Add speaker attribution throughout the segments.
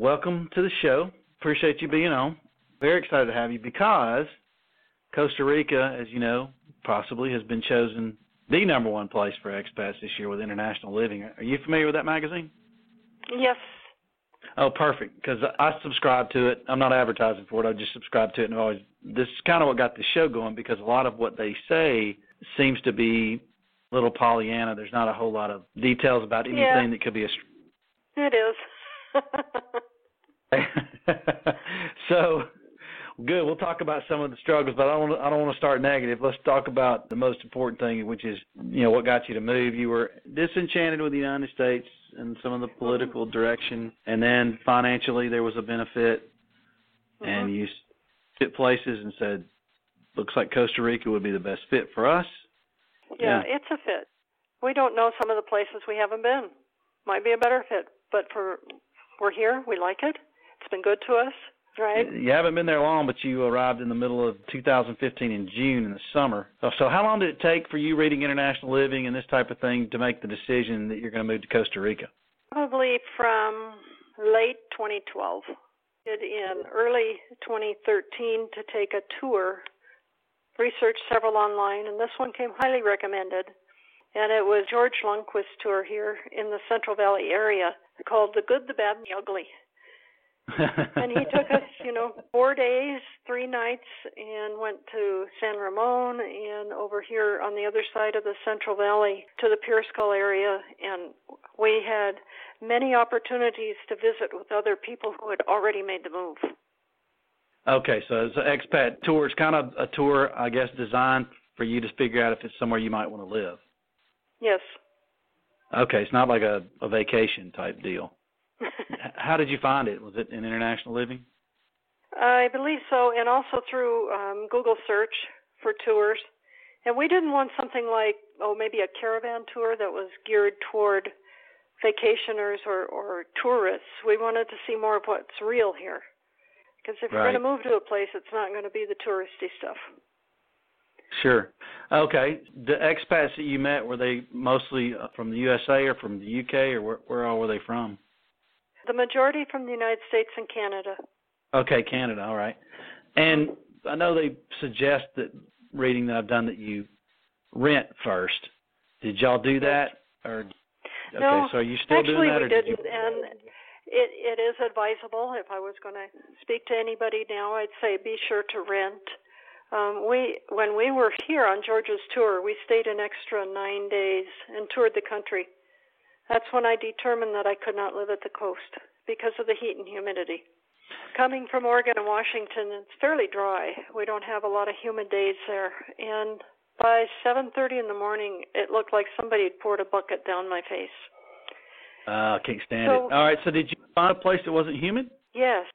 Speaker 1: welcome to the show. Appreciate you being on. Very excited to have you because Costa Rica, as you know, possibly has been chosen the number one place for expats this year with International Living. Are you familiar with that magazine?
Speaker 2: Yes.
Speaker 1: Oh, perfect. Because I subscribe to it. I'm not advertising for it. I just subscribe to it, and I've always this is kind of what got the show going because a lot of what they say seems to be little Pollyanna. There's not a whole lot of details about anything
Speaker 2: yeah.
Speaker 1: that could be a.
Speaker 2: It is.
Speaker 1: so good. We'll talk about some of the struggles, but I don't. I don't want to start negative. Let's talk about the most important thing, which is you know what got you to move. You were disenchanted with the United States and some of the political direction, and then financially there was a benefit,
Speaker 2: mm-hmm.
Speaker 1: and you hit places and said, "Looks like Costa Rica would be the best fit for us."
Speaker 2: Yeah, yeah, it's a fit. We don't know some of the places we haven't been. Might be a better fit, but for we're here. We like it. It's been good to us. Right.
Speaker 1: You haven't been there long, but you arrived in the middle of 2015 in June in the summer. So, how long did it take for you reading International Living and this type of thing to make the decision that you're going to move to Costa Rica?
Speaker 2: Probably from late 2012. Did in early 2013 to take a tour, researched several online, and this one came highly recommended. And it was George Lundquist's tour here in the Central Valley area called The Good, the Bad, and the Ugly and he took us, you know, four days, three nights, and went to San Ramon and over here on the other side of the Central Valley to the Puriscal area. And we had many opportunities to visit with other people who had already made the move.
Speaker 1: Okay, so it's an expat tour. It's kind of a tour, I guess, designed for you to figure out if it's somewhere you might want to live.
Speaker 2: Yes.
Speaker 1: Okay, it's not like a, a vacation type deal. How did you find it? Was it in International Living?
Speaker 2: I believe so, and also through um, Google search for tours. And we didn't want something like, oh, maybe a caravan tour that was geared toward vacationers or, or tourists. We wanted to see more of what's real here. Because if
Speaker 1: right.
Speaker 2: you're going to move to a place, it's not going to be the touristy stuff.
Speaker 1: Sure. Okay. The expats that you met were they mostly from the USA or from the UK or where, where all were they from?
Speaker 2: The majority from the United States and Canada.
Speaker 1: Okay, Canada. All right. And I know they suggest that reading that I've done that you rent first. Did y'all do that or? Okay,
Speaker 2: no,
Speaker 1: so are you still
Speaker 2: actually
Speaker 1: doing that?
Speaker 2: we
Speaker 1: or
Speaker 2: didn't,
Speaker 1: did you...
Speaker 2: and it it is advisable. If I was going to speak to anybody now, I'd say be sure to rent. Um, we when we were here on George's tour, we stayed an extra nine days and toured the country. That's when I determined that I could not live at the coast because of the heat and humidity. Coming from Oregon and Washington, it's fairly dry. We don't have a lot of humid days there. And by 7:30 in the morning, it looked like somebody had poured a bucket down my face.
Speaker 1: Uh, can't stand
Speaker 2: so,
Speaker 1: it. All right, so did you find a place that wasn't humid?
Speaker 2: Yes.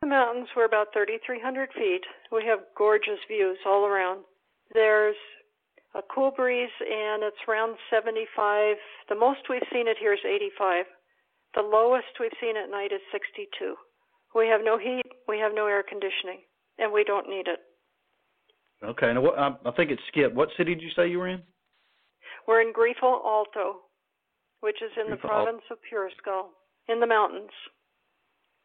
Speaker 2: The mountains were about 3,300 feet. We have gorgeous views all around. There's a cool breeze, and it's around 75. The most we've seen it here is 85. The lowest we've seen at night is 62. We have no heat, we have no air conditioning, and we don't need it.
Speaker 1: Okay, now what, I think it's Skip. What city did you say you were in?
Speaker 2: We're in Grifo Alto, which is in
Speaker 1: Grifo
Speaker 2: the province of Pure Skull, in the mountains.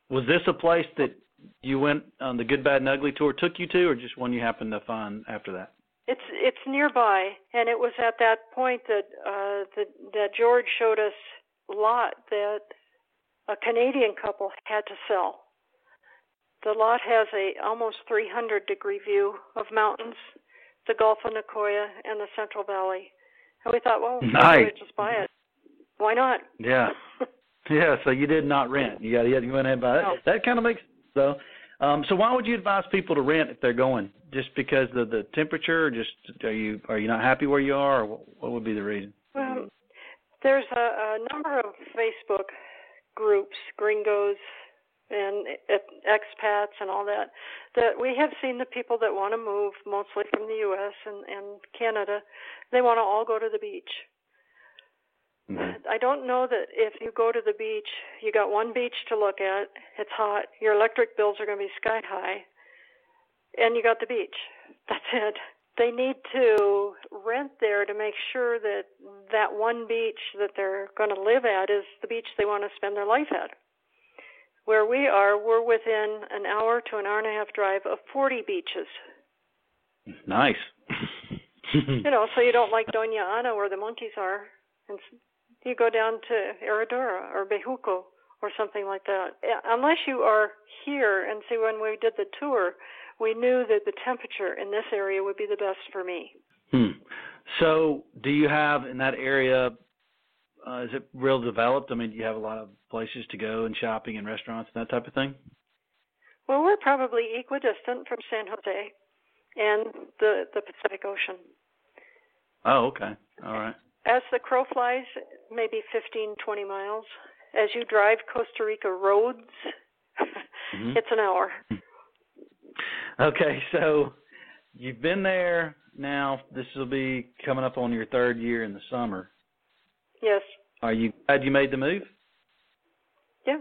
Speaker 1: Was this a place that you went on the Good, Bad, and Ugly tour took you to, or just one you happened to find after that?
Speaker 2: It's it's nearby, and it was at that point that uh, that that George showed us lot that a Canadian couple had to sell. The lot has a almost 300 degree view of mountains, the Gulf of Nicoya, and the Central Valley. And we thought, well,
Speaker 1: nice.
Speaker 2: we just buy it. Why not?
Speaker 1: Yeah. yeah. So you did not rent. You got you went ahead and buy it.
Speaker 2: No.
Speaker 1: That kind of makes though. Um, so why would you advise people to rent if they're going? Just because of the temperature, or just are you are you not happy where you are, or what, would be the reason?
Speaker 2: Well, there's a, a number of Facebook groups, gringos and expats and all that, that we have seen the people that want to move, mostly from the U.S. and, and Canada, they want to all go to the beach.
Speaker 1: Mm-hmm.
Speaker 2: I don't know that if you go to the beach, you got one beach to look at. It's hot. Your electric bills are going to be sky high, and you got the beach. That's it. They need to rent there to make sure that that one beach that they're going to live at is the beach they want to spend their life at. Where we are, we're within an hour to an hour and a half drive of 40 beaches.
Speaker 1: Nice.
Speaker 2: you know, so you don't like Doña Ana where the monkeys are, and you go down to Herradura or Bejuco or something like that. Unless you are here, and see, when we did the tour, we knew that the temperature in this area would be the best for me.
Speaker 1: Hmm. So, do you have in that area? Uh, is it real developed? I mean, do you have a lot of places to go and shopping and restaurants and that type of thing?
Speaker 2: Well, we're probably equidistant from San Jose and the the Pacific Ocean.
Speaker 1: Oh, okay. All right.
Speaker 2: As the crow flies, maybe 15, 20 miles. As you drive Costa Rica roads, mm-hmm. it's an hour.
Speaker 1: Okay, so you've been there now. This will be coming up on your third year in the summer.
Speaker 2: Yes.
Speaker 1: Are you glad you made the move?
Speaker 2: Yeah.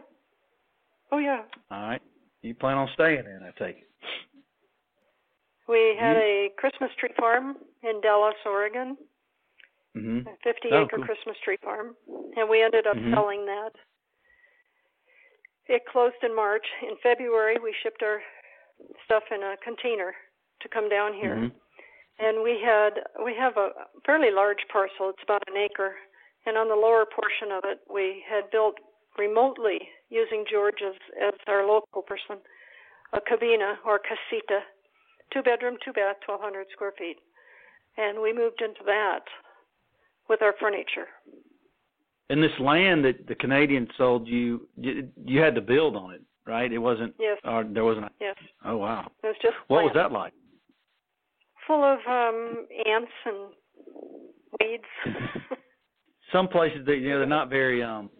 Speaker 2: Oh yeah.
Speaker 1: All right. You plan on staying in, I take it.
Speaker 2: We had a Christmas tree farm in Dallas, Oregon.
Speaker 1: Mm-hmm.
Speaker 2: A 50
Speaker 1: oh,
Speaker 2: acre
Speaker 1: cool.
Speaker 2: Christmas tree farm. And we ended up
Speaker 1: mm-hmm.
Speaker 2: selling that. It closed in March. In February, we shipped our stuff in a container to come down here.
Speaker 1: Mm-hmm.
Speaker 2: And we had we have a fairly large parcel. It's about an acre. And on the lower portion of it, we had built remotely using George as, as our local person, a cabina or casita two bedroom, two bath, 1,200 square feet. And we moved into that with our furniture.
Speaker 1: And this land that the Canadians sold you, you, you had to build on it, right? It wasn't.
Speaker 2: Yes.
Speaker 1: Or there wasn't. A,
Speaker 2: yes.
Speaker 1: Oh wow.
Speaker 2: It was just.
Speaker 1: What
Speaker 2: land.
Speaker 1: was that like?
Speaker 2: Full of um ants and weeds.
Speaker 1: Some places they you know they're not very um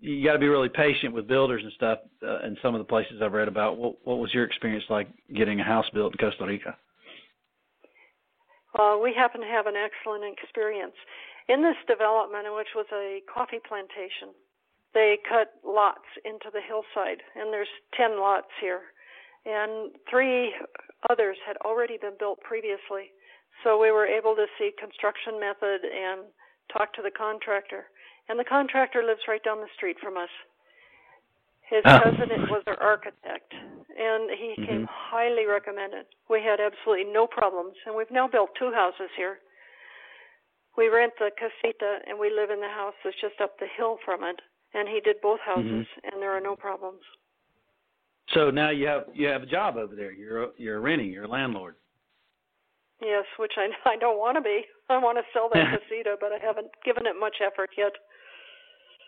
Speaker 1: you got to be really patient with builders and stuff. Uh, and some of the places I've read about, what what was your experience like getting a house built in Costa Rica?
Speaker 2: Well, we happen to have an excellent experience in this development, which was a coffee plantation. They cut lots into the hillside, and there's ten lots here, and three others had already been built previously. So we were able to see construction method and talk to the contractor and the contractor lives right down the street from us. His
Speaker 1: oh.
Speaker 2: cousin was our architect, and he
Speaker 1: mm-hmm.
Speaker 2: came highly recommended. We had absolutely no problems, and we've now built two houses here. We rent the casita, and we live in the house that's just up the hill from it. And he did both houses,
Speaker 1: mm-hmm.
Speaker 2: and there are no problems.
Speaker 1: So now you have you have a job over there. You're you're renting. You're a landlord.
Speaker 2: Yes, which I I don't want to be. I want to sell that casita, but I haven't given it much effort yet.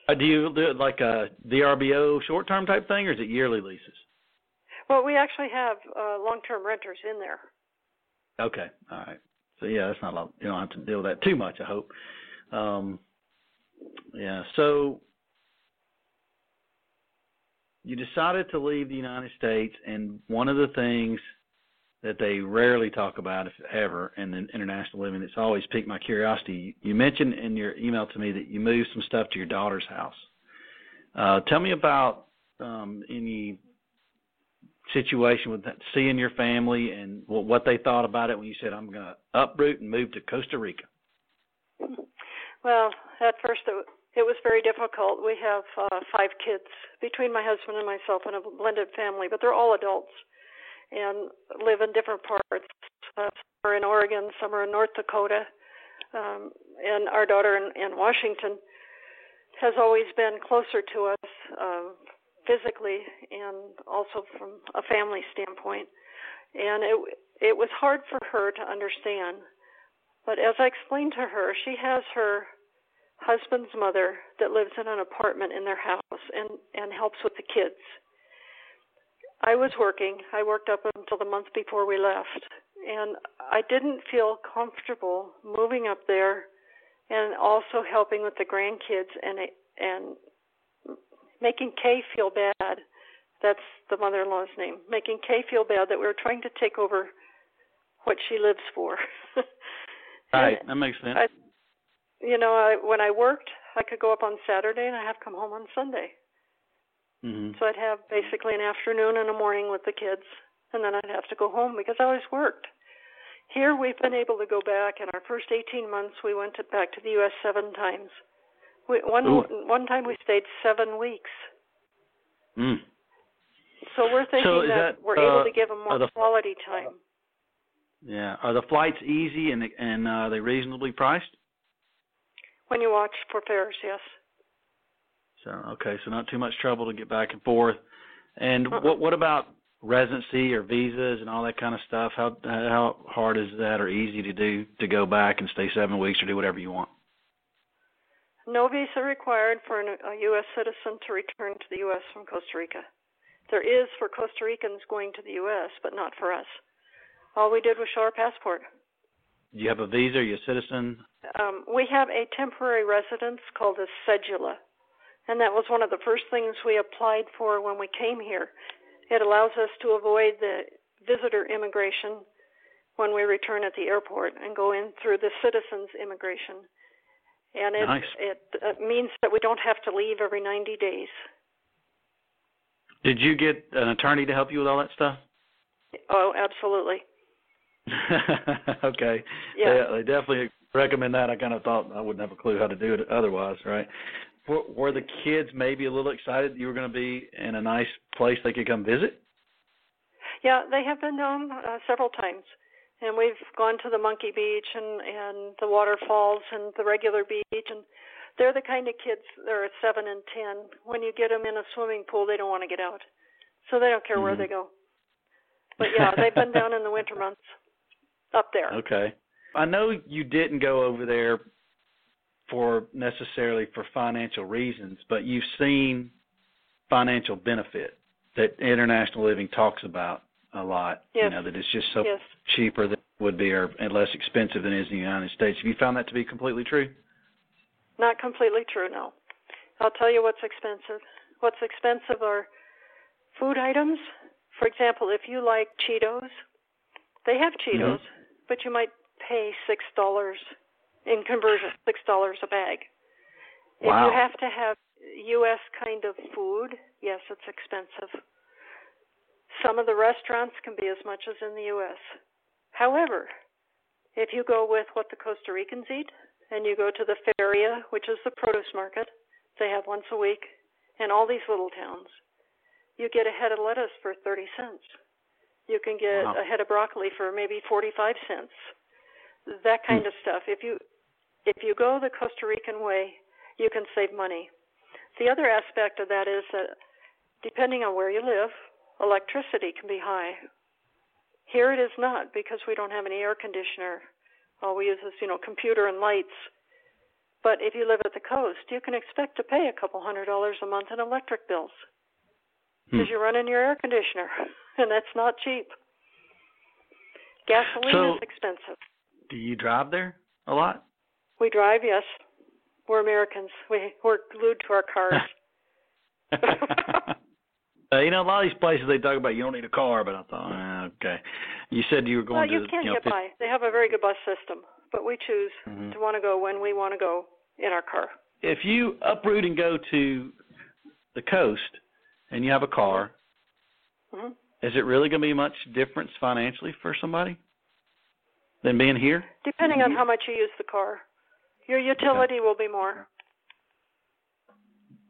Speaker 1: Uh, do you do it like a VRBO short term type thing, or is it yearly leases?
Speaker 2: Well, we actually have uh, long term renters in there.
Speaker 1: Okay, all right. So yeah, that's not a lot. You don't have to deal with that too much. I hope. Um, yeah. So you decided to leave the United States, and one of the things that they rarely talk about, if ever, in the international living. It's always piqued my curiosity. You mentioned in your email to me that you moved some stuff to your daughter's house. Uh, tell me about um, any situation with that, seeing your family and what, what they thought about it when you said, "I'm going to uproot and move to Costa Rica."
Speaker 2: Well, at first it was very difficult. We have uh, five kids between my husband and myself in a blended family, but they're all adults and live in different parts. Uh, some are in Oregon, some are in North Dakota, um, and our daughter in, in Washington has always been closer to us uh, physically and also from a family standpoint. And it it was hard for her to understand. But as I explained to her, she has her husband's mother that lives in an apartment in their house and and helps with the kids I was working. I worked up until the month before we left, and I didn't feel comfortable moving up there, and also helping with the grandkids and and making Kay feel bad. That's the mother-in-law's name. Making Kay feel bad that we were trying to take over what she lives for.
Speaker 1: right, that makes sense.
Speaker 2: I, you know, I, when I worked, I could go up on Saturday and I have to come home on Sunday.
Speaker 1: Mm-hmm.
Speaker 2: So I'd have basically an afternoon and a morning with the kids, and then I'd have to go home because I always worked. Here we've been able to go back. In our first 18 months, we went to, back to the U.S. seven times. We, one
Speaker 1: Ooh.
Speaker 2: one time we stayed seven weeks.
Speaker 1: Mm.
Speaker 2: So we're thinking
Speaker 1: So
Speaker 2: that,
Speaker 1: that,
Speaker 2: we're
Speaker 1: uh,
Speaker 2: able to give them more
Speaker 1: the-
Speaker 2: quality time.
Speaker 1: Yeah. Are the flights easy and and uh, are they reasonably priced?
Speaker 2: When you watch for fares, yes.
Speaker 1: So okay, so not too much trouble to get back and forth. And
Speaker 2: Uh-uh.
Speaker 1: what what about residency or visas and all that kind of stuff? How how hard is that or easy to do to go back and stay seven weeks or do whatever you want?
Speaker 2: No visa required for an, a U.S. citizen to return to the U.S. from Costa Rica. There is for Costa Ricans going to the U.S., but not for us. All we did was show our passport.
Speaker 1: Do you have a visa? Are you a citizen?
Speaker 2: Um, we have a temporary residence called a cedula, and that was one of the first things we applied for when we came here. It allows us to avoid the visitor immigration when we return at the airport and go in through the citizens immigration. And it,
Speaker 1: Nice.
Speaker 2: it uh, means that we don't have to leave every 90 days.
Speaker 1: Did you get an attorney to help you with all that stuff?
Speaker 2: Oh, absolutely.
Speaker 1: okay.
Speaker 2: Yeah.
Speaker 1: They, they definitely recommend that. I kind of thought I wouldn't have a clue how to do it otherwise, right? Were, were the kids maybe a little excited that you were going to be in a nice place they could come visit?
Speaker 2: Yeah, they have been down uh, several times, and we've gone to the Monkey Beach and and the waterfalls and the regular beach, and they're the kind of kids. They're seven and ten. When you get them in a swimming pool, they don't want to get out, so they don't care where
Speaker 1: Mhm.
Speaker 2: they go. But yeah, they've been down in the winter months up there.
Speaker 1: Okay. I know you didn't go over there for necessarily for financial reasons, but you've seen financial benefit that international living talks about a lot.
Speaker 2: Yes.
Speaker 1: You know, that it's just so
Speaker 2: Yes.
Speaker 1: cheaper than it would be or and less expensive than it is in the United States. Have you found that to be completely true?
Speaker 2: Not completely true, no. I'll tell you what's expensive. What's expensive are food items. For example, if you like Cheetos, they have Cheetos, mm-hmm. But you might pay six dollars in conversion, six dollars a bag. If you have to have U.S. kind of food, yes, it's expensive. Some of the restaurants can be as much as in the U.S. However, if you go with what the Costa Ricans eat, and you go to the feria, which is the produce market, they have once a week, in all these little towns, you get a head of lettuce for 30 cents. You can get
Speaker 1: Wow.
Speaker 2: a head of broccoli for maybe 45 cents. That kind of stuff. If you if you go the Costa Rican way, you can save money. The other aspect of that is that depending on where you live, electricity can be high. Here it is not because we don't have any air conditioner. All we use is, you know, computer and lights. But if you live at the coast, you can expect to pay a couple hundred dollars a month in electric bills
Speaker 1: Hmm.
Speaker 2: because you're running your air conditioner, and that's not cheap. Gasoline
Speaker 1: So-
Speaker 2: is expensive.
Speaker 1: Do you drive there a lot?
Speaker 2: We drive, yes. We're Americans. We we're glued to our cars.
Speaker 1: uh, you know, a lot of these places they talk about you don't need a car, but I thought, eh, okay. You said you were going
Speaker 2: well,
Speaker 1: going
Speaker 2: you
Speaker 1: to,
Speaker 2: can
Speaker 1: you know,
Speaker 2: get by. They have a very good bus system, but we choose
Speaker 1: Mhm.
Speaker 2: to want to go when we want to go in our car.
Speaker 1: if you uproot and go to the coast and you have a car,
Speaker 2: hmm
Speaker 1: is it really going to be much difference financially for somebody than being here?
Speaker 2: Depending on how much you use the car, your utility will be more.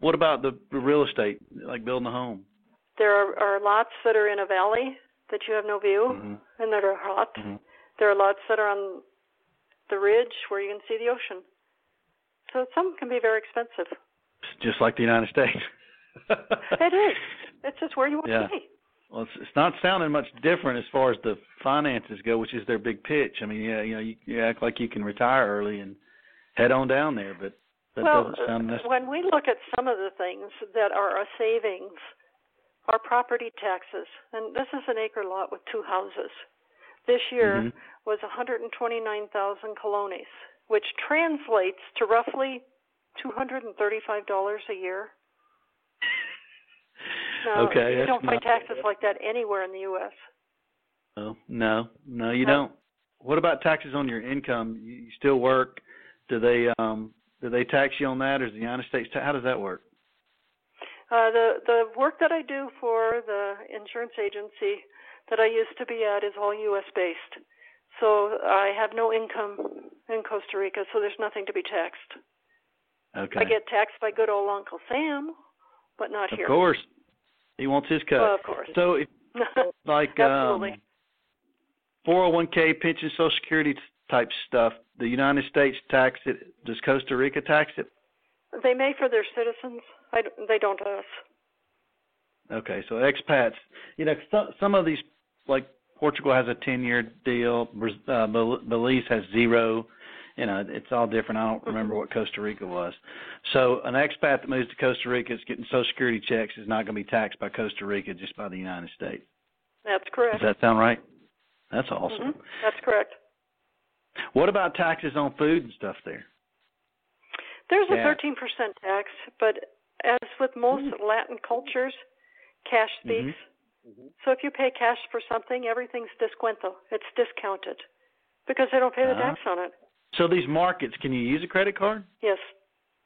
Speaker 1: What about the real estate, like building a home?
Speaker 2: There are, are lots that are in a valley that you have no view
Speaker 1: Mhm.
Speaker 2: and that are hot.
Speaker 1: Mhm.
Speaker 2: There are lots that are on the ridge where you can see the ocean. So some can be very expensive.
Speaker 1: It's just like the United States.
Speaker 2: It is. It's just where you want
Speaker 1: Yeah.
Speaker 2: to be.
Speaker 1: Well, it's, it's not sounding much different as far as the finances go, which is their big pitch. I mean, yeah, you know, you, you act like you can retire early and head on down there, but that
Speaker 2: well,
Speaker 1: doesn't sound
Speaker 2: uh,
Speaker 1: necessary.
Speaker 2: when we look at some of the things that are a savings, our property taxes, and this is an acre lot with two houses. This year
Speaker 1: Mhm.
Speaker 2: was 129,000 colones, which translates to roughly $235 a year. Now,
Speaker 1: okay,
Speaker 2: you don't pay
Speaker 1: not-
Speaker 2: taxes like that anywhere in the U.S.
Speaker 1: No, no, no, you
Speaker 2: No.
Speaker 1: don't. What about taxes on your income? You, you still work? Do they um do they tax you on that, or is the United States? Ta- how does that work?
Speaker 2: Uh, the the work that I do for the insurance agency that I used to be at is all U.S. based, so I have no income in Costa Rica, so there's nothing to be taxed.
Speaker 1: Okay,
Speaker 2: I get taxed by good old Uncle Sam, but not
Speaker 1: of
Speaker 2: here.
Speaker 1: Of course. He wants his cut.
Speaker 2: Well, of course.
Speaker 1: So, if, like
Speaker 2: Absolutely.
Speaker 1: um, 401k, pension, Social Security type stuff, the United States tax it. Does Costa Rica tax it?
Speaker 2: They may for their citizens. I they don't us.
Speaker 1: Okay, so expats, you know, some, some of these, like Portugal has a 10-year deal, uh, Belize has zero. You know, it's all different. I don't remember what Costa Rica was. So an expat that moves to Costa Rica is getting Social Security checks is not going to be taxed by Costa Rica, just by the United States.
Speaker 2: That's correct.
Speaker 1: Does that sound right? That's awesome.
Speaker 2: Mhm. That's correct.
Speaker 1: What about taxes on food and stuff there?
Speaker 2: There's a 13% tax, but as with most Latin cultures, cash
Speaker 1: Mhm.
Speaker 2: speaks. So if you pay cash for something, everything's descuento. It's discounted because they don't pay the
Speaker 1: Ah.
Speaker 2: tax on it.
Speaker 1: So these markets, can you use a credit card?
Speaker 2: Yes.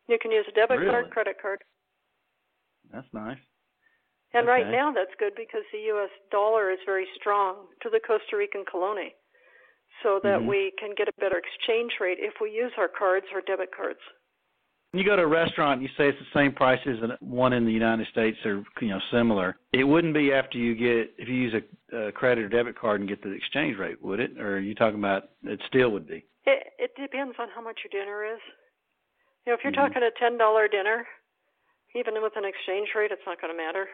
Speaker 2: You can use a debit
Speaker 1: Really?
Speaker 2: card, credit card.
Speaker 1: That's nice.
Speaker 2: And right now that's good because the US dollar is very strong to the Costa Rican colony. So that
Speaker 1: Mhm.
Speaker 2: we can get a better exchange rate if we use our cards or debit cards.
Speaker 1: When you go to a restaurant and you say it's the same price as one in the United States or you know similar, it wouldn't be after you get if you use a, a credit or debit card and get the exchange rate, would it? Or are you talking about it still would be?
Speaker 2: It it depends on how much your dinner is. You know, if you're
Speaker 1: Mhm.
Speaker 2: talking a ten dollar dinner, even with an exchange rate, it's not going to matter.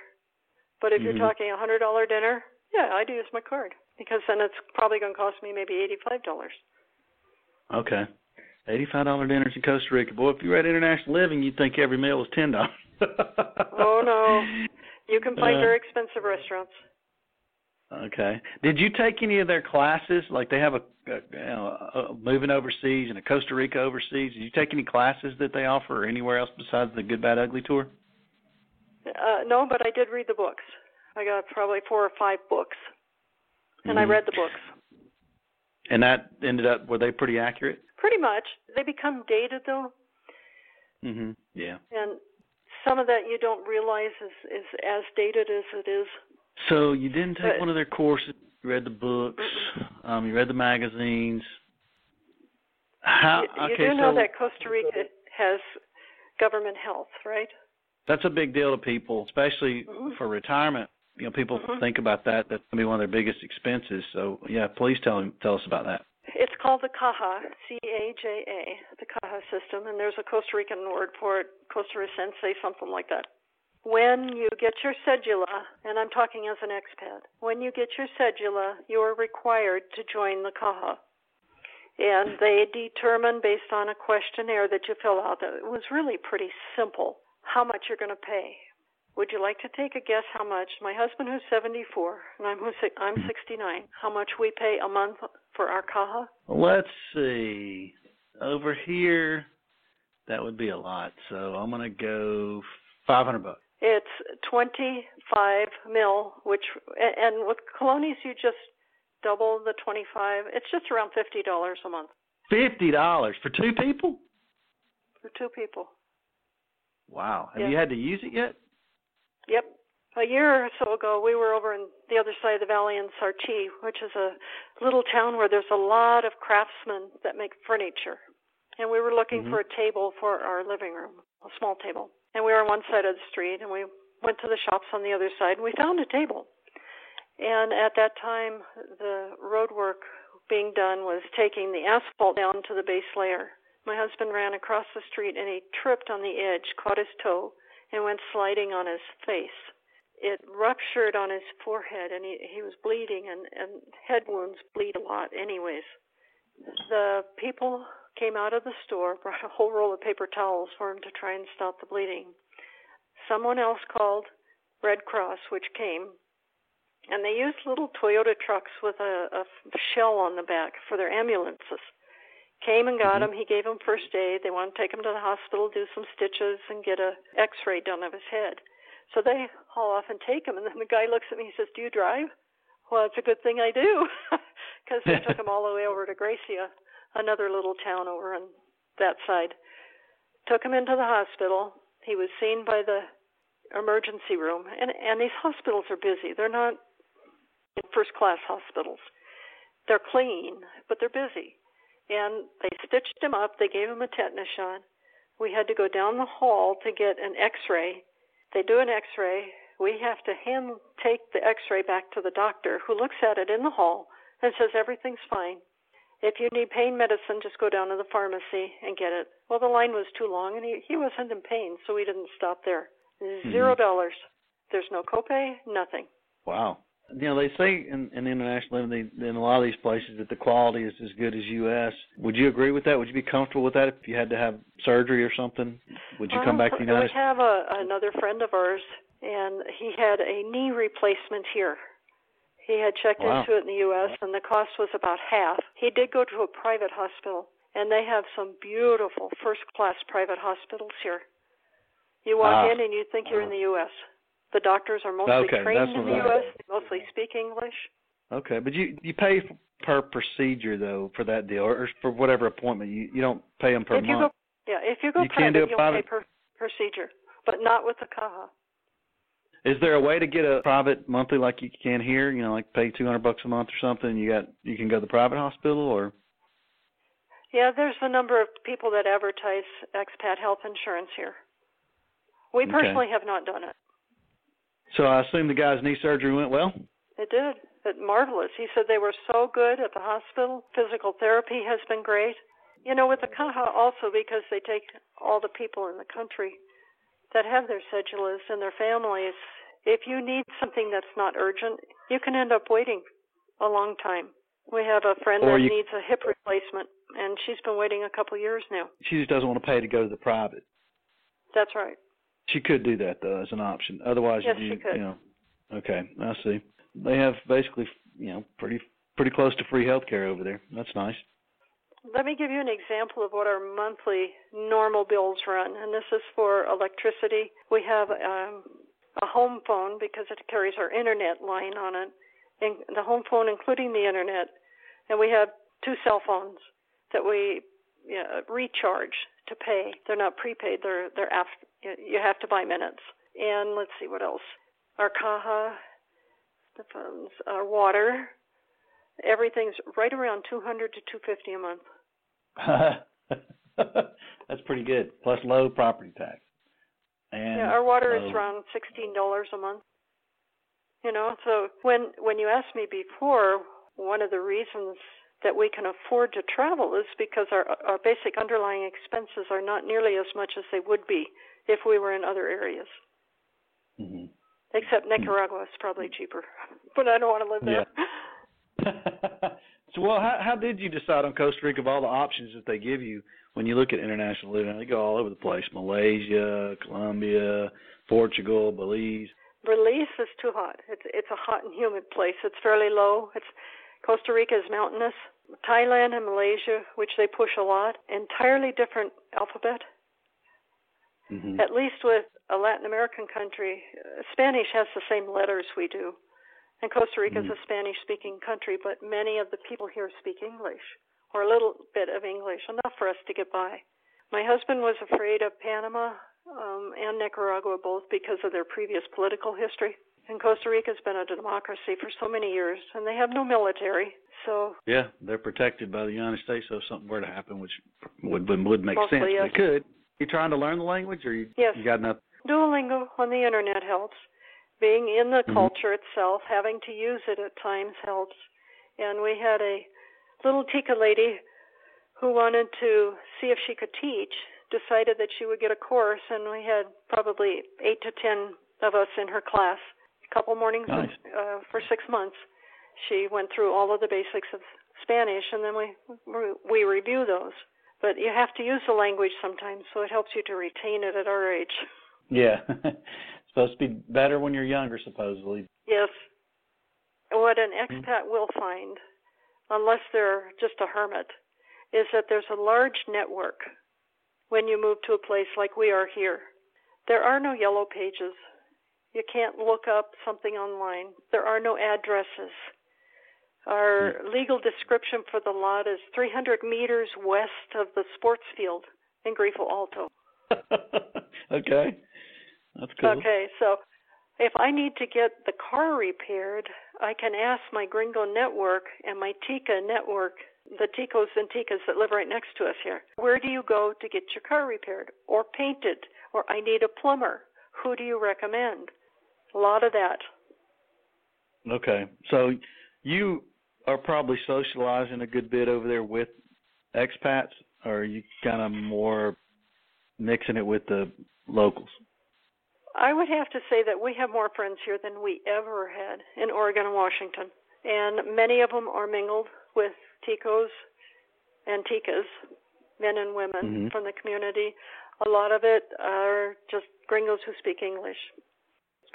Speaker 2: But if
Speaker 1: Mhm.
Speaker 2: you're talking a hundred dollar dinner, yeah, I do use my card because then it's probably going to cost me maybe eighty five dollars.
Speaker 1: Okay. Eighty-five dollar dinners in Costa Rica. Boy, if you were at International Living, you'd think every meal was ten dollars.
Speaker 2: Oh, no. You can find
Speaker 1: Uh,
Speaker 2: very expensive restaurants.
Speaker 1: Okay. Did you take any of their classes? Like they have a, a you know a, moving overseas and a Costa Rica overseas. Did you take any classes that they offer, or anywhere else besides the Good Bad Ugly tour?
Speaker 2: Uh, no, but I did read the books. I got probably four or five books, and I
Speaker 1: Mhm.
Speaker 2: read the books.
Speaker 1: And that ended up were they pretty accurate?
Speaker 2: Pretty much. They become dated though,
Speaker 1: Mhm. Yeah.
Speaker 2: and some of that you don't realize is is as dated as it is.
Speaker 1: So you didn't take
Speaker 2: But-
Speaker 1: one of their courses. You read the books. Um, you read the magazines. How?
Speaker 2: you, you
Speaker 1: okay,
Speaker 2: do know
Speaker 1: so
Speaker 2: that Costa Rica has government health, right?
Speaker 1: that's a big deal to people, especially
Speaker 2: Mhm.
Speaker 1: for retirement. You know, people
Speaker 2: Mhm.
Speaker 1: think about that. That's gonna be one of their biggest expenses. So yeah, please tell tell us about that.
Speaker 2: It's called the CAJA, C-A-J-A, the CAJA system, and there's a Costa Rican word for it, Costa Ricense, something like that. When you get your cedula, and I'm talking as an expat, when you get your cedula, you are required to join the CAJA. And they determine based on a questionnaire that you fill out that it was really pretty simple how much you're going to pay. Would you like to take a guess how much my husband who's 74 and I'm who's I'm 69, how much we pay a month for our CAJA?
Speaker 1: Let's see. Over here, that would be a lot. So I'm gonna go five hundred bucks.
Speaker 2: It's 25 mil, which and with colones you just double the 25. It's just around $50 a month
Speaker 1: Fifty dollars for two people.
Speaker 2: for two people.
Speaker 1: Wow. Have
Speaker 2: Yeah.
Speaker 1: you had to use it yet?
Speaker 2: Yep. A year or so ago, we were over in the other side of the valley in Sarchi, which is a little town where there's a lot of craftsmen that make furniture. And we were looking
Speaker 1: Mhm.
Speaker 2: for a table for our living room, a small table. And we were on one side of the street, and we went to the shops on the other side, and we found a table. And at that time, the road work being done was taking the asphalt down to the base layer. My husband ran across the street and he tripped on the edge, caught his toe, and went sliding on his face. It ruptured on his forehead and he, he was bleeding and, and head wounds bleed a lot anyways. The people came out of the store, brought a whole roll of paper towels for him to try and stop the bleeding. Someone else called Red Cross, which came, and they used little Toyota trucks with a, a shell on the back for their ambulances. Came and got
Speaker 1: Mhm.
Speaker 2: him. He gave him first aid. They wanted to take him to the hospital, do some stitches, and get a X-ray done of his head. So they haul off and take him. And then the guy looks at me. He says, "Do you drive?" Well, it's a good thing I do, because they took him all the way over to Grecia, another little town over on that side. Took him into the hospital. He was seen by the emergency room, and and these hospitals are busy. They're not first class hospitals. They're clean, but they're busy. And they stitched him up. They gave him a tetanus shot. We had to go down the hall to get an X-ray. They do an X-ray. we have to hand take the x-ray back to the doctor who looks at it in the hall and says everything's fine. If you need pain medicine, just go down to the pharmacy and get it. Well, the line was too long and he, he wasn't in pain, so we didn't stop there. Zero
Speaker 1: Mm-hmm.
Speaker 2: dollars. There's no copay, nothing.
Speaker 1: Wow. You know, they say in, in international living, they, in a lot of these places, that the quality is as good as U.S. Would you agree with that? Would you be comfortable with that if you had to have surgery or something? Would you come
Speaker 2: Well,
Speaker 1: back to the United States?
Speaker 2: We have a, another friend of ours, and he had a knee replacement here. He had checked
Speaker 1: Wow.
Speaker 2: into it in the U.S., and the cost was about half. He did go to a private hospital, and they have some beautiful first-class private hospitals here. You walk
Speaker 1: Ah.
Speaker 2: in and you think you're in the U.S. The doctors are mostly
Speaker 1: Okay,
Speaker 2: trained in the U.S. They mostly speak English.
Speaker 1: Okay, but you you pay per procedure though for that deal, or for whatever appointment. You you don't pay them per
Speaker 2: if you
Speaker 1: month.
Speaker 2: go, yeah, if you go
Speaker 1: You
Speaker 2: private,
Speaker 1: can do a
Speaker 2: you'll
Speaker 1: private-
Speaker 2: pay per procedure, but not with the CAJA.
Speaker 1: Is there a way to get a private monthly like you can here? You know, like pay two hundred bucks a month or something. You got you can go to the private hospital, or
Speaker 2: Yeah, there's a number of people that advertise expat health insurance here. We
Speaker 1: Okay.
Speaker 2: personally have not done it.
Speaker 1: so I assume the guy's knee surgery went well.
Speaker 2: It did. It marvelous. He said they were so good at the hospital. Physical therapy has been great. You know, with the CAJA also because they take all the people in the country that have their cedulas and their families. If you need something that's not urgent, you can end up waiting a long time. We have a friend
Speaker 1: Or
Speaker 2: that
Speaker 1: you-
Speaker 2: needs a hip replacement, and she's been waiting a couple years now.
Speaker 1: She just doesn't want to pay to go to the private.
Speaker 2: That's right.
Speaker 1: She could do that though as an option. Otherwise,
Speaker 2: Yes,
Speaker 1: you
Speaker 2: she could.
Speaker 1: you know. Okay, I see. They have basically, you know, pretty pretty close to free health care over there. That's nice.
Speaker 2: Let me give you an example of what our monthly normal bills run, and this is for electricity. We have um, a home phone because it carries our internet line on it, and the home phone including the internet, and we have two cell phones that we you know, recharge to pay. They're not prepaid; they're they're after, you have to buy minutes. And let's see what else. Our Caja, the phones, our water, everything's right around 200 to 250 a month.
Speaker 1: That's pretty good. Plus low property tax. And
Speaker 2: Yeah, our water is around sixteen dollars a month. You know, so when when you asked me before, one of the reasons that we can afford to travel is because our our basic underlying expenses are not nearly as much as they would be if we were in other areas.
Speaker 1: Mhm.
Speaker 2: Except Nicaragua is probably cheaper, but I don't want to live there.
Speaker 1: so, well, how, how did you decide on Costa Rica of all the options that they give you when you look at international living? They go all over the place: Malaysia, Colombia, Portugal, Belize.
Speaker 2: Belize is too hot. It's it's a hot and humid place. It's fairly low. It's Costa Rica is mountainous. Thailand and Malaysia, which they push a lot, entirely different alphabet.
Speaker 1: hmm
Speaker 2: At least with a Latin American country, Spanish has the same letters we do. And Costa Rica is
Speaker 1: Mhm.
Speaker 2: a Spanish speaking country, but many of the people here speak English, or a little bit of English, enough for us to get by. My husband was afraid of Panama um, and Nicaragua both because of their previous political history. And Costa Rica has been a democracy for so many years, and they have no military. So,
Speaker 1: Yeah, they're protected by the United States, so if something were to happen, which would would, make
Speaker 2: Mostly,
Speaker 1: sense.
Speaker 2: yes.
Speaker 1: It could. You trying to learn the language, or you,
Speaker 2: Yes.
Speaker 1: you got enough?
Speaker 2: Duolingo on the internet helps. Being in the
Speaker 1: Mhm.
Speaker 2: culture itself, having to use it at times helps. And we had a little Tica lady who wanted to see if she could teach, decided that she would get a course, and we had probably eight to ten of us in her class. A couple mornings
Speaker 1: Nice.
Speaker 2: uh, for six months. She went through all of the basics of Spanish, and then we we review those. But you have to use the language sometimes, so it helps you to retain it at our age.
Speaker 1: Yeah, supposed to be better when you're younger, supposedly.
Speaker 2: Yes. What an mm-hmm. expat will find, unless they're just a hermit, is that there's a large network when you move to a place like we are here. There are no yellow pages. You can't look up something online. There are no addresses. Our mm. legal description for the lot is 300 meters west of the sports field in Grifo Alto.
Speaker 1: okay, that's cool.
Speaker 2: Okay, so if I need to get the car repaired, I can ask my Gringo network and my Tica network, the Ticos and Ticas that live right next to us here. Where do you go to get your car repaired or painted? Or I need a plumber. Who do you recommend? A lot of that.
Speaker 1: Okay. So you are probably socializing a good bit over there with expats, or are you kind of more mixing it with the locals?
Speaker 2: I would have to say that we have more friends here than we ever had in Oregon and Washington. And many of them are mingled with Ticos and Ticas, men and women
Speaker 1: mm-hmm.
Speaker 2: from the community. A lot of it are just gringos who speak English.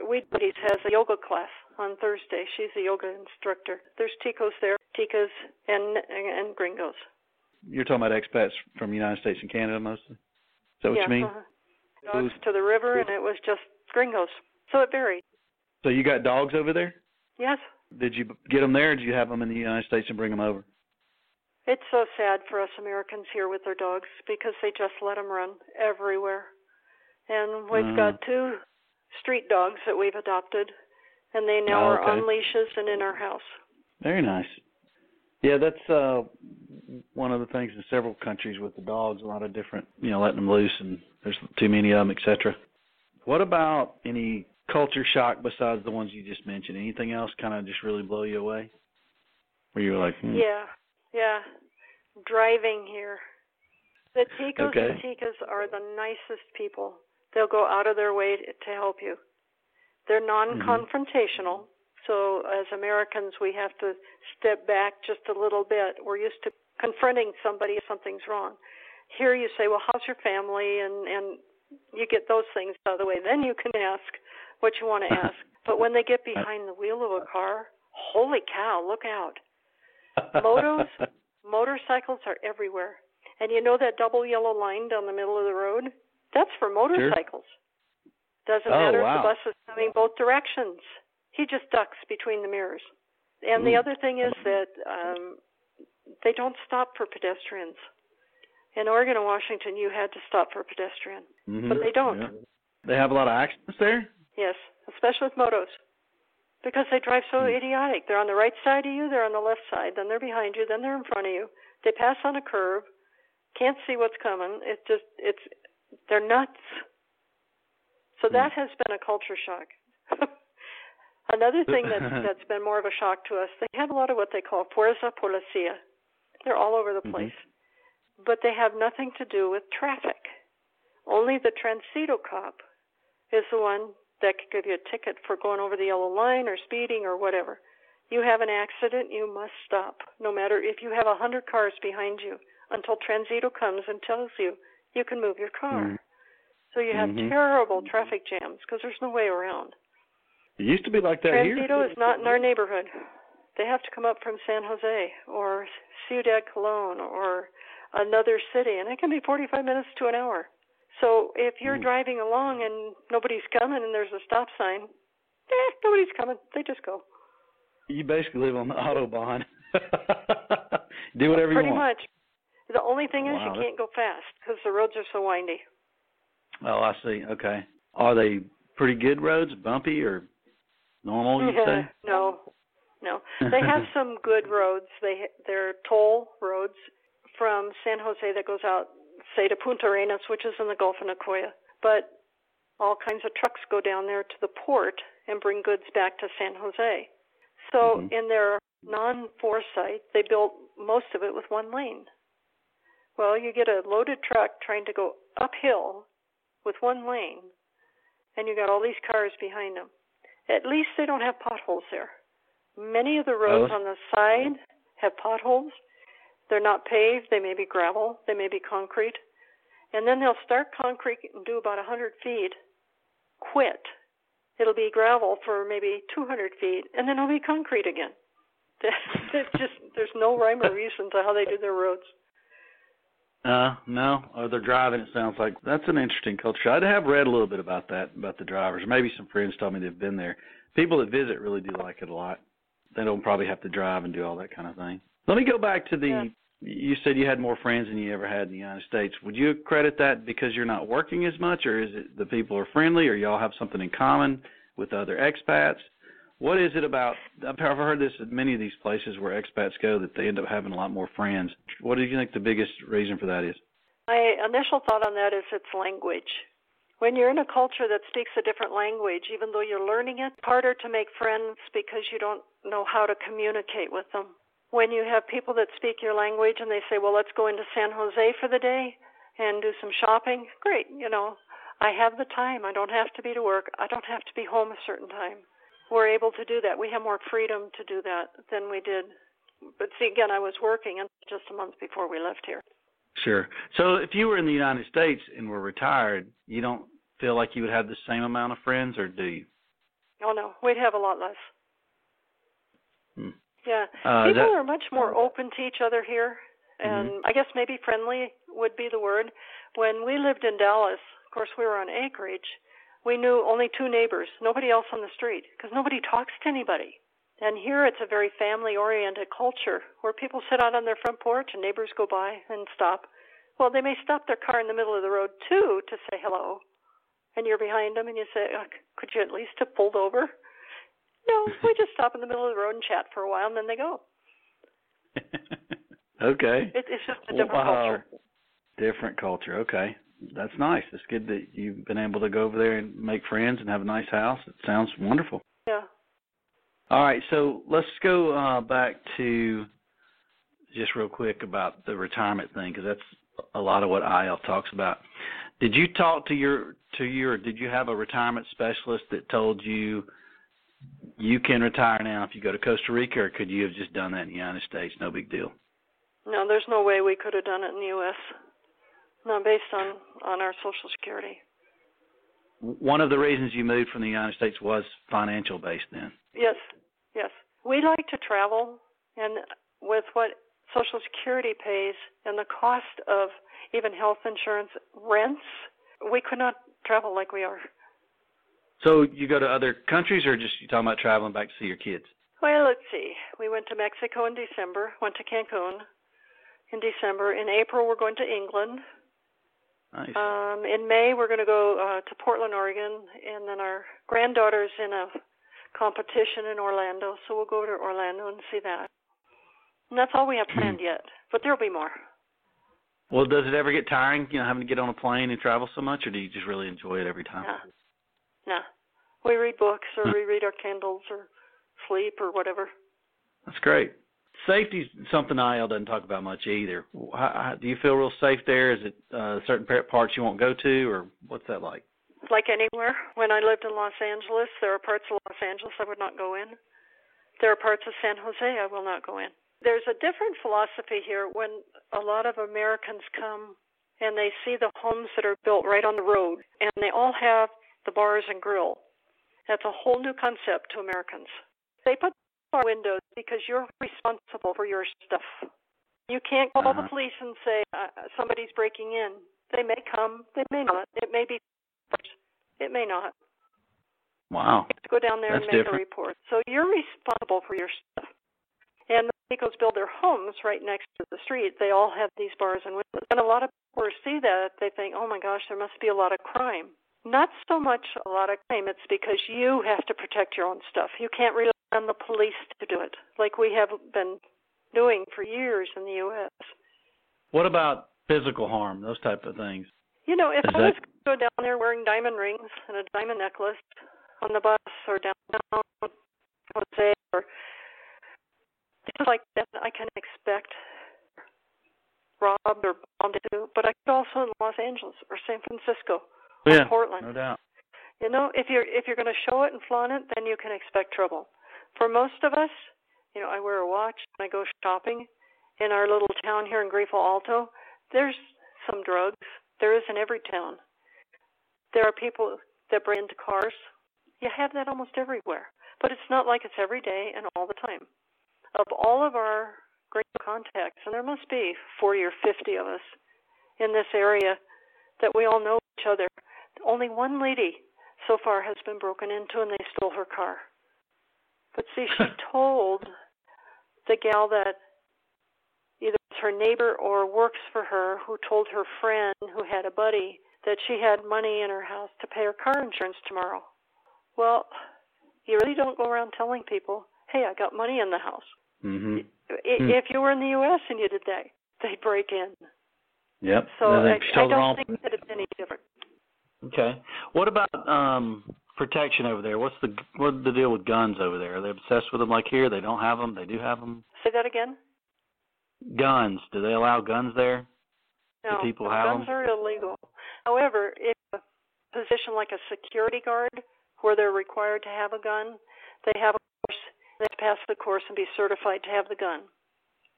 Speaker 2: Weed Buddies has a yoga class on Thursday. She's a yoga instructor. There's Ticos there, Ticas, and and gringos.
Speaker 1: You're talking about expats from the United States and Canada mostly? Is that what
Speaker 2: yeah,
Speaker 1: you mean?
Speaker 2: Uh-huh. Dogs to the river, and it was just gringos. So it varied.
Speaker 1: So you got dogs over there?
Speaker 2: Yes.
Speaker 1: Did you get them there, or did you have them in the United States and bring them over?
Speaker 2: It's so sad for us Americans here with their dogs because they just let them run everywhere. And we've uh, got two street dogs that we've adopted, and they now
Speaker 1: oh,
Speaker 2: okay.
Speaker 1: are
Speaker 2: on leashes and in our house.
Speaker 1: Very nice. Yeah, that's uh one of the things in several countries with the dogs. A lot of different, you know, letting them loose, and there's too many of them, etc. What about any culture shock besides the ones you just mentioned? Anything else kind of just really blow you away? Where you were like, hmm.
Speaker 2: yeah, yeah, driving here. The Ticos
Speaker 1: okay.
Speaker 2: and Ticas are the nicest people. They'll go out of their way to help you. They're non-confrontational. Mm-hmm. So as Americans, we have to step back just a little bit. We're used to confronting somebody if something's wrong. Here you say, "Well, how's your family?" and and you get those things out of the way. Then you can ask what you want to ask. but when they get behind the wheel of a car, holy cow, look out. Motos, motorcycles are everywhere. And you know that double yellow line down the middle of the road? That's for motorcycles.
Speaker 1: Sure.
Speaker 2: Doesn't
Speaker 1: oh,
Speaker 2: matter
Speaker 1: wow.
Speaker 2: if the bus is coming both directions. He just ducks between the mirrors. And the other thing is that um they don't stop for pedestrians. In Oregon and Washington, you had to stop for a pedestrian,
Speaker 1: mm-hmm.
Speaker 2: but they don't.
Speaker 1: Yeah. They have a lot of accidents there.
Speaker 2: Yes, especially with motos, because they drive so
Speaker 1: mm.
Speaker 2: idiotic. They're on the right side of you, they're on the left side, then they're behind you, then they're in front of you. They pass on a curve, can't see what's coming. It's just it's they're nuts. So
Speaker 1: mm.
Speaker 2: that has been a culture shock. Another thing that's that's been more of a shock to us, they have a lot of what they call fuerza policia. They're all over the
Speaker 1: mm-hmm.
Speaker 2: place. Mm-hmm. But they have nothing to do with traffic. Only the transito cop is the one that could give you a ticket for going over the yellow line or speeding or whatever. You have an accident, you must stop, no matter if you have a hundred cars behind you, until transito comes and tells you you can move your car.
Speaker 1: Mm-hmm.
Speaker 2: So you have
Speaker 1: mm-hmm.
Speaker 2: terrible traffic jams because there's no way around.
Speaker 1: It used to be like that
Speaker 2: Transito
Speaker 1: here.
Speaker 2: is not in our neighborhood. They have to come up from San Jose or Ciudad Colon or another city, and it can be 45 minutes to an hour. So if you're
Speaker 1: mm.
Speaker 2: driving along and nobody's coming and there's a stop sign, eh, nobody's coming. They just go.
Speaker 1: You basically live on the autobahn. Do whatever
Speaker 2: Pretty
Speaker 1: you want.
Speaker 2: Pretty much. The only thing is
Speaker 1: wow,
Speaker 2: you can't go fast because the roads are so windy.
Speaker 1: Oh, I see. Okay. Are they pretty good roads, bumpy or normal? You say?
Speaker 2: no, no. They have some good roads. They they're toll roads from San Jose that goes out, say, to Punta Arenas, which is in the Gulf of Nicoya. But all kinds of trucks go down there to the port and bring goods back to San Jose. So
Speaker 1: mm-hmm.
Speaker 2: in their non-foresight, they built most of it with one lane. Well, you get a loaded truck trying to go uphill with one lane, and you got all these cars behind them. At least they don't have potholes there. Many of the roads
Speaker 1: oh.
Speaker 2: on the side have potholes. They're not paved, they may be gravel, they may be concrete. And then they'll start concrete and do about 100 feet, quit. It'll be gravel for maybe 200 feet, and then it'll be concrete again. It's just there's no rhyme or reason to how they do their roads.
Speaker 1: Uh, no, or they're driving. It sounds like that's an interesting culture. I have read a little bit about that about the drivers. Maybe some friends told me they've been there. People that visit really do like it a lot. They don't probably have to drive and do all that kind of thing. Let me go back to the.
Speaker 2: Yeah.
Speaker 1: You said you had more friends than you ever had in the United States. Would you credit that because you're not working as much, or is it the people are friendly, or y'all have something in common with other expats? What is it about? I've heard this at many of these places where expats go that they end up having a lot more friends. What do you think the biggest reason for that is?
Speaker 2: My initial thought on that is it's language. When you're in a culture that speaks a different language, even though you're learning it, it's harder to make friends because you don't know how to communicate with them. When you have people that speak your language and they say, well, let's go into San Jose for the day and do some shopping, great. You know, I have the time. I don't have to be to work. I don't have to be home a certain time. We're able to do that. We have more freedom to do that than we did. But see, again, I was working just a month before we left here.
Speaker 1: Sure. So if you were in the United States and were retired, you don't feel like you would have the same amount of friends, or do you?
Speaker 2: Oh no, we'd have a lot less.
Speaker 1: Hmm.
Speaker 2: Yeah,
Speaker 1: uh,
Speaker 2: people
Speaker 1: that,
Speaker 2: are much more open to each other here, and
Speaker 1: mm-hmm.
Speaker 2: I guess maybe friendly would be the word. When we lived in Dallas, of course, we were on acreage. We knew only two neighbors, nobody else on the street, because nobody talks to anybody. And here it's a very family oriented culture where people sit out on their front porch and neighbors go by and stop. Well, they may stop their car in the middle of the road too to say hello. And you're behind them and you say, oh, could you at least have pulled over? No, we just stop in the middle of the road and chat for a while and then they go.
Speaker 1: okay.
Speaker 2: It, it's just a different
Speaker 1: wow.
Speaker 2: culture.
Speaker 1: Different culture. Okay. That's nice. It's good that you've been able to go over there and make friends and have a nice house. It sounds wonderful.
Speaker 2: Yeah.
Speaker 1: All right, so let's go uh, back to just real quick about the retirement thing because that's a lot of what IL talks about. Did you talk to your to your did you have a retirement specialist that told you you can retire now if you go to Costa Rica, or could you have just done that in the United States? No big deal.
Speaker 2: No, there's no way we could have done it in the U.S. Not based on on our Social Security.
Speaker 1: One of the reasons you moved from the United States was financial based, then.
Speaker 2: Yes, Yes. We like to travel, and with what Social Security pays and the cost of even health insurance rents, we could not travel like we are.
Speaker 1: So you go to other countries, or just you talking about traveling back to see your kids?
Speaker 2: Well, let's see. We went to Mexico in December. Went to Cancun in December. In April, we're going to England.
Speaker 1: Nice.
Speaker 2: Um, in May, we're going to go uh, to Portland, Oregon, and then our granddaughter's in a competition in Orlando, so we'll go to Orlando and see that. And that's all we have planned yet, but there'll be more.
Speaker 1: Well, does it ever get tiring, you know, having to get on a plane and travel so much, or do you just really enjoy it every time?
Speaker 2: No, no. We read books, or we read our Kindles, or sleep, or whatever.
Speaker 1: That's great. Safety's something IL doesn't talk about much either. How, how, do you feel real safe there? Is it uh, certain parts you won't go to, or what's that like?
Speaker 2: Like anywhere. When I lived in Los Angeles, there are parts of Los Angeles I would not go in. There are parts of San Jose I will not go in. There's a different philosophy here when a lot of Americans come and they see the homes that are built right on the road and they all have the bars and grill. That's a whole new concept to Americans. They put bar windows because you're responsible for your stuff. You can't call
Speaker 1: uh-huh.
Speaker 2: the police and say uh, somebody's breaking in. They may come, they may not. It may be it may not.
Speaker 1: Wow.
Speaker 2: You have to go down there
Speaker 1: That's
Speaker 2: and make
Speaker 1: different.
Speaker 2: a report. So you're responsible for your stuff. And the Mexicans build their homes right next to the street. They all have these bars and windows. And a lot of people see that, they think, oh my gosh, there must be a lot of crime. Not so much a lot of crime, it's because you have to protect your own stuff. You can't rely on the police to do it, like we have been doing for years in the U.S.
Speaker 1: What about physical harm, those type of things?
Speaker 2: You know, if
Speaker 1: Is
Speaker 2: I was
Speaker 1: that-
Speaker 2: going to go down there wearing diamond rings and a diamond necklace on the bus or downtown Jose or things like that, I can expect robbed or bombed into. But I could also in Los Angeles or San Francisco or
Speaker 1: yeah,
Speaker 2: Portland.
Speaker 1: no doubt.
Speaker 2: You know, if you're if you're going to show it and flaunt it, then you can expect trouble. For most of us, you know, I wear a watch and I go shopping in our little town here in Grifo Alto. There's some drugs. There is in every town. There are people that break into cars. You have that almost everywhere, but it's not like it's every day and all the time. Of all of our great contacts, and there must be 40 or 50 of us in this area that we all know each other. Only one lady so far has been broken into and they stole her car. But see, she told the gal that either it's her neighbor or works for her who told her friend who had a buddy that she had money in her house to pay her car insurance tomorrow. Well, you really don't go around telling people, "Hey, I got money in the house."
Speaker 1: Mm-hmm.
Speaker 2: If you were in the U.S. and you did that, they'd break in.
Speaker 1: Yep.
Speaker 2: So I, I don't think that it's any different.
Speaker 1: Okay. What about um protection over there? What's the what's the deal with guns over there? Are they obsessed with them like here? They don't have them. They do have them.
Speaker 2: Say that again.
Speaker 1: Guns. Do they allow guns there?
Speaker 2: No,
Speaker 1: Do people have
Speaker 2: guns
Speaker 1: them?
Speaker 2: are illegal. However, if a position like a security guard, where they're required to have a gun, they have a course. They have to pass the course and be certified to have the gun.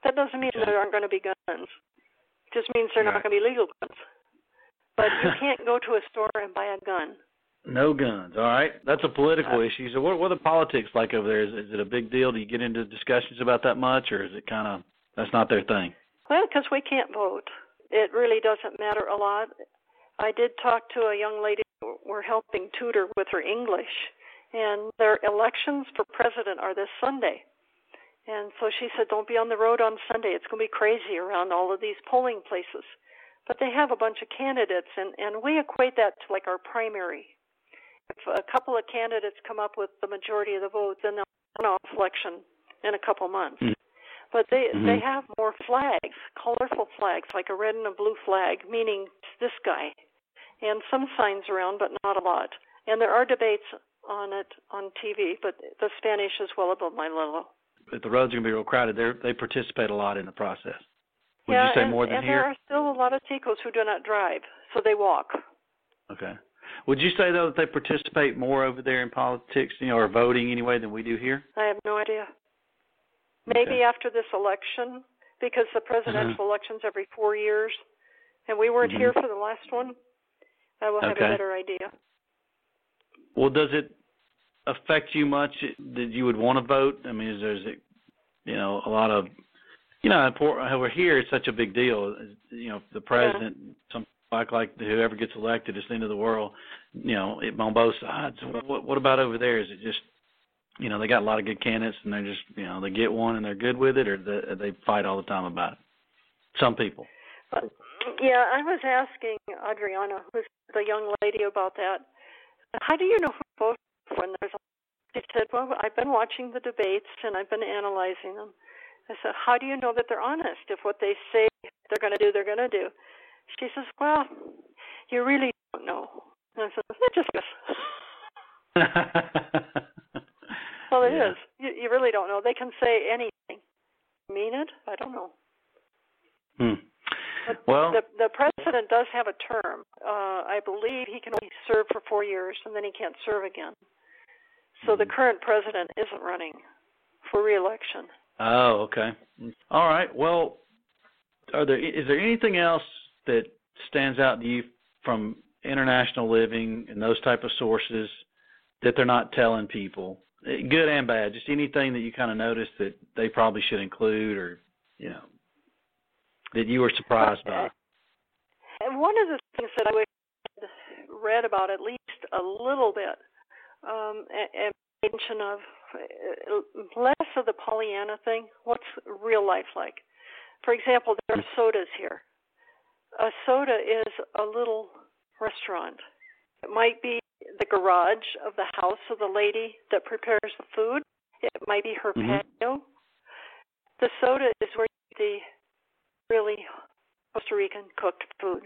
Speaker 2: That doesn't mean
Speaker 1: Okay.
Speaker 2: there aren't going to be guns. It just means they're
Speaker 1: Right.
Speaker 2: not going to be legal guns. But you can't go to a store and buy a gun.
Speaker 1: No guns. All right. That's a political
Speaker 2: Uh,
Speaker 1: issue. So what what are the politics like over there? Is is it a big deal? Do you get into discussions about that much, or is it kind of that's not their thing?
Speaker 2: Well, because we can't vote. It really doesn't matter a lot. I did talk to a young lady we're helping tutor with her English, and their elections for president are this Sunday. And so she said, Don't be on the road on Sunday. It's going to be crazy around all of these polling places. But they have a bunch of candidates, and, and we equate that to like our primary. If a couple of candidates come up with the majority of the votes, then they'll an off election in a couple months.
Speaker 1: Mm.
Speaker 2: But they
Speaker 1: Mhm.
Speaker 2: they have more flags, colorful flags, like a red and a blue flag, meaning this guy, and some signs around, but not a lot. And there are debates on it on TV, but the Spanish is well above my level.
Speaker 1: If the roads are gonna be real crowded, they they participate a lot in the process. Would
Speaker 2: yeah,
Speaker 1: you say
Speaker 2: and,
Speaker 1: more than
Speaker 2: and
Speaker 1: here?
Speaker 2: there are still a lot of Ticos who do not drive, so they walk.
Speaker 1: Okay. Would you say though that they participate more over there in politics, you know, or voting anyway than we do here?
Speaker 2: I have no idea. Maybe
Speaker 1: Okay.
Speaker 2: after this election, because the presidential election's every four years, and we weren't
Speaker 1: Mhm.
Speaker 2: here for the last one. I will have
Speaker 1: Okay.
Speaker 2: a better idea.
Speaker 1: Well, does it affect you much that you would want to vote? I mean, is there, is it, you know, a lot of, you know, over here it's such a big deal. You know, the president, some like like whoever gets elected, it's the end of the world. You know, it, on both sides. What what about over there? Is it just, you know, they got a lot of good candidates and they're just, you know, they get one and they're good with it, or they, they fight all the time about it? Some people.
Speaker 2: But yeah, I was asking Adriana, who's the young lady, about that. How do you know who votes when there's? A, she said, "Well, I've been watching the debates and I've been analyzing them." I said, "How do you know that they're honest? If what they say they're going to do, they're going to do?" She says, "Well, you really don't know." And I said, "It just is." Well, it
Speaker 1: Yeah.
Speaker 2: is. You, you really don't know. They can say anything. Mean it? I don't know.
Speaker 1: Hmm.
Speaker 2: But
Speaker 1: Well,
Speaker 2: the the president does have a term. Uh, I believe he can only serve for four years, and then he can't serve again. So the
Speaker 1: Mhm.
Speaker 2: current president isn't running for reelection.
Speaker 1: Oh, okay. All right. Well, are there is there anything else that stands out to you from international living and those type of sources that they're not telling people, good and bad? Just anything that you kind of noticed that they probably should include, or you know, that you were surprised by.
Speaker 2: And one of the things that I read about at least a little bit, um, and, mention of uh, less of the Pollyanna thing. What's real life like? For example, there are sodas here. A soda is a little restaurant. It might be the garage of the house of the lady that prepares the food. It might be her
Speaker 1: Mhm.
Speaker 2: patio. The soda is where you the really Costa Rican cooked food.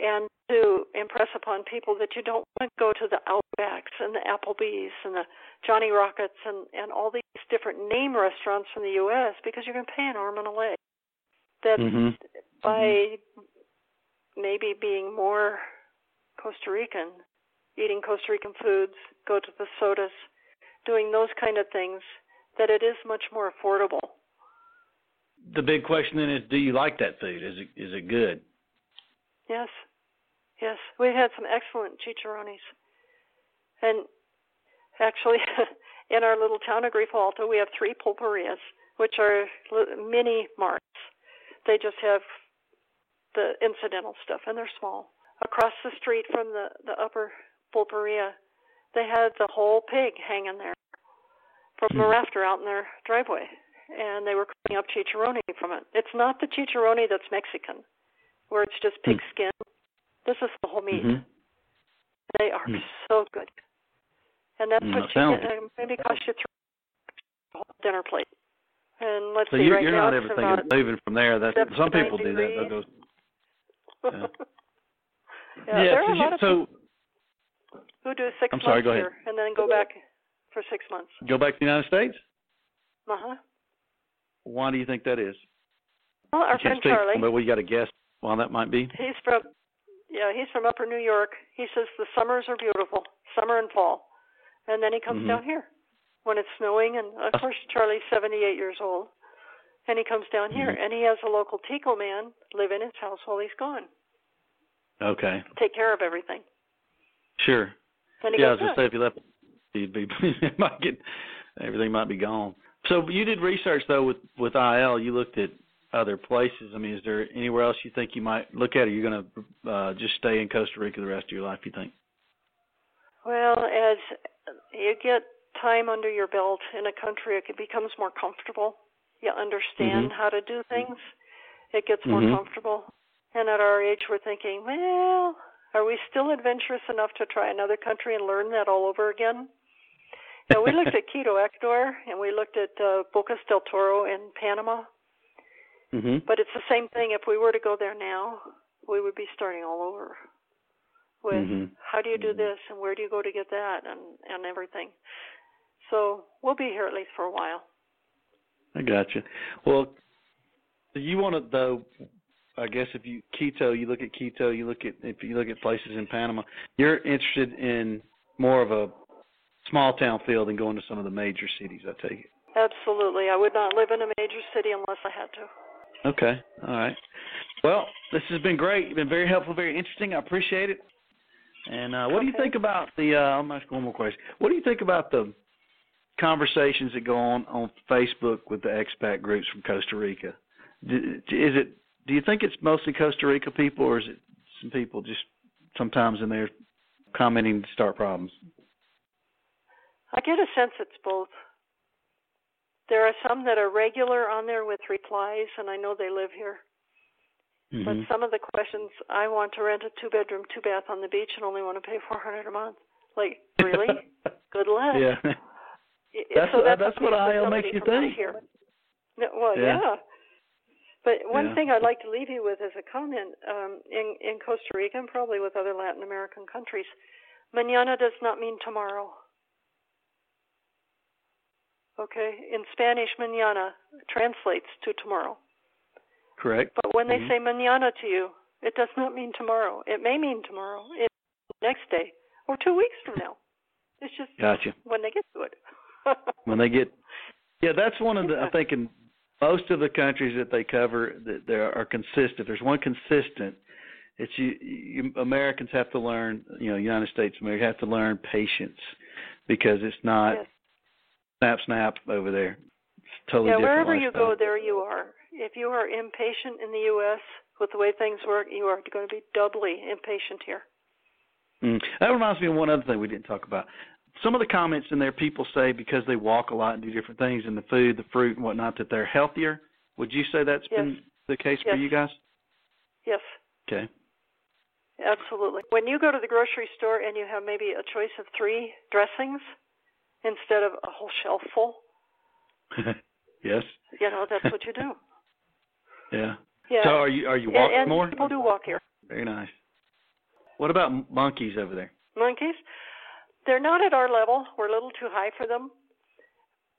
Speaker 2: And to impress upon people that you don't want to go to the Outbacks and the Applebee's and the Johnny Rockets and, and all these different name restaurants from the U.S. because you're going to pay an arm and a leg. That
Speaker 1: hmm
Speaker 2: by maybe being more Costa Rican, eating Costa Rican foods, go to the sodas, doing those kind of things, that it is much more affordable.
Speaker 1: The big question then is, do you like that food? Is it is it good?
Speaker 2: Yes, yes, we had some excellent chicharrones, and actually, in our little town of Grifo Alto, we have three pulperias, which are mini marts. They just have the incidental stuff, and they're small. Across the street from the the upper pulperia, they had the whole pig hanging there from
Speaker 1: Hmm.
Speaker 2: a rafter out in their driveway, and they were cooking up chicharroni from it. It's not the chicharroni that's Mexican, where it's just pig
Speaker 1: Hmm.
Speaker 2: skin. This is the whole meat.
Speaker 1: Mhm.
Speaker 2: They are
Speaker 1: Hmm.
Speaker 2: so good, and that's
Speaker 1: Mm,
Speaker 2: what
Speaker 1: that
Speaker 2: you get. Um, maybe cost you three whole dinner plate. And let's
Speaker 1: So
Speaker 2: see,
Speaker 1: you,
Speaker 2: right
Speaker 1: you're
Speaker 2: now
Speaker 1: not ever thinking of moving from there. That some
Speaker 2: 79
Speaker 1: people do that. They'll go. Yeah.
Speaker 2: Yeah,
Speaker 1: yeah
Speaker 2: there are a
Speaker 1: so,
Speaker 2: lot of
Speaker 1: so
Speaker 2: people who do 6
Speaker 1: I'm
Speaker 2: months
Speaker 1: sorry, go
Speaker 2: here and then go back for six months.
Speaker 1: go back to the United States.
Speaker 2: Uh huh.
Speaker 1: Why do you think that is?
Speaker 2: Well, our friend Charlie,
Speaker 1: but we got a guess why that might be.
Speaker 2: he's from yeah, he's from Upper New York. He says the summers are beautiful, summer and fall, and then he comes
Speaker 1: Mhm.
Speaker 2: down here when it's snowing. And of course, Charlie's 78 years old, and he comes down here,
Speaker 1: Mhm.
Speaker 2: and he has a local Tico man live in his house while he's gone,
Speaker 1: Okay,
Speaker 2: take care of everything.
Speaker 1: Sure. Yeah, I was gonna say if you left, you'd be might get everything might be gone. So you did research though with with IL. You looked at other places. I mean, is there anywhere else you think you might look at? Or you're going to uh, just stay in Costa Rica the rest of your life? You think?
Speaker 2: Well, as you get time under your belt in a country, it becomes more comfortable. You understand
Speaker 1: Mhm.
Speaker 2: how to do things. It gets more
Speaker 1: Mhm.
Speaker 2: comfortable. And at our age, we're thinking, well, are we still adventurous enough to try another country and learn that all over again? Now, we looked at Quito, Ecuador, and we looked at uh, Bocas del Toro in Panama.
Speaker 1: hmm
Speaker 2: But it's the same thing. If we were to go there now, we would be starting all over with
Speaker 1: Mhm.
Speaker 2: how do you do this and where do you go to get that and and everything. So we'll be here at least for a while.
Speaker 1: I got you. Well, you want to though. I guess if you Quito, you look at Quito, you look at if you look at places in Panama, you're interested in more of a small town feel than going to some of the major cities. I take it.
Speaker 2: Absolutely. I would not live in a major city unless I had to.
Speaker 1: Okay. All right. Well, this has been great. You've been very helpful, very interesting. I appreciate it. And uh, what do you think about the? Uh, I'm ask one more question. What do you think about the conversations that go on on Facebook with the expat groups from Costa Rica? Is it? Do you think it's mostly Costa Rica people, or is it some people just sometimes in there commenting to start problems?
Speaker 2: I get a sense it's both. There are some that are regular on there with replies, and I know they live here. But
Speaker 1: Mhm.
Speaker 2: some of the questions, I want to rent a two bedroom, two bath on the beach and only want to pay 400 a month. Like, really? Good luck.
Speaker 1: yeah. That's
Speaker 2: so
Speaker 1: what-
Speaker 2: that's
Speaker 1: that's what IL makes you think.
Speaker 2: Here. Well,
Speaker 1: Yeah.
Speaker 2: yeah. But one
Speaker 1: Yeah.
Speaker 2: thing I'd like to leave you with as a comment um, in in Costa Rica and probably with other Latin American countries, mañana does not mean tomorrow. Okay, in Spanish, mañana translates to tomorrow.
Speaker 1: Correct.
Speaker 2: But when they
Speaker 1: Mhm.
Speaker 2: say mañana to you, it does not mean tomorrow. It may mean tomorrow, it next day, or two weeks from now. It's just
Speaker 1: Gotcha.
Speaker 2: when they get to it.
Speaker 1: when they get yeah that's one of the i think in most of the countries that they cover that there are consistent If there's one consistent it's you, you americans have to learn you know united states america have to learn patience because it's not
Speaker 2: Yes.
Speaker 1: snap snap over there it's totally
Speaker 2: yeah,
Speaker 1: different
Speaker 2: wherever you go, there you are. If you are impatient in the U.S. with the way things work, you are going to be doubly impatient here.
Speaker 1: Mm. That reminds me of one other thing we didn't talk about. Some of the comments in there, people say because they walk a lot and do different things, and the food, the fruit, and whatnot, that they're healthier. Would you say that's
Speaker 2: Yes.
Speaker 1: been the case for you guys?
Speaker 2: Yes,
Speaker 1: Okay.
Speaker 2: absolutely. When you go to the grocery store and you have maybe a choice of three dressings instead of a whole shelf full,
Speaker 1: yes.
Speaker 2: you know that's what you do.
Speaker 1: Yeah.
Speaker 2: Yeah.
Speaker 1: So are you are you
Speaker 2: and,
Speaker 1: walking
Speaker 2: and
Speaker 1: more?
Speaker 2: people do walk here.
Speaker 1: Very nice. What about monkeys over there?
Speaker 2: monkeys. They're not at our level. We're a little too high for them.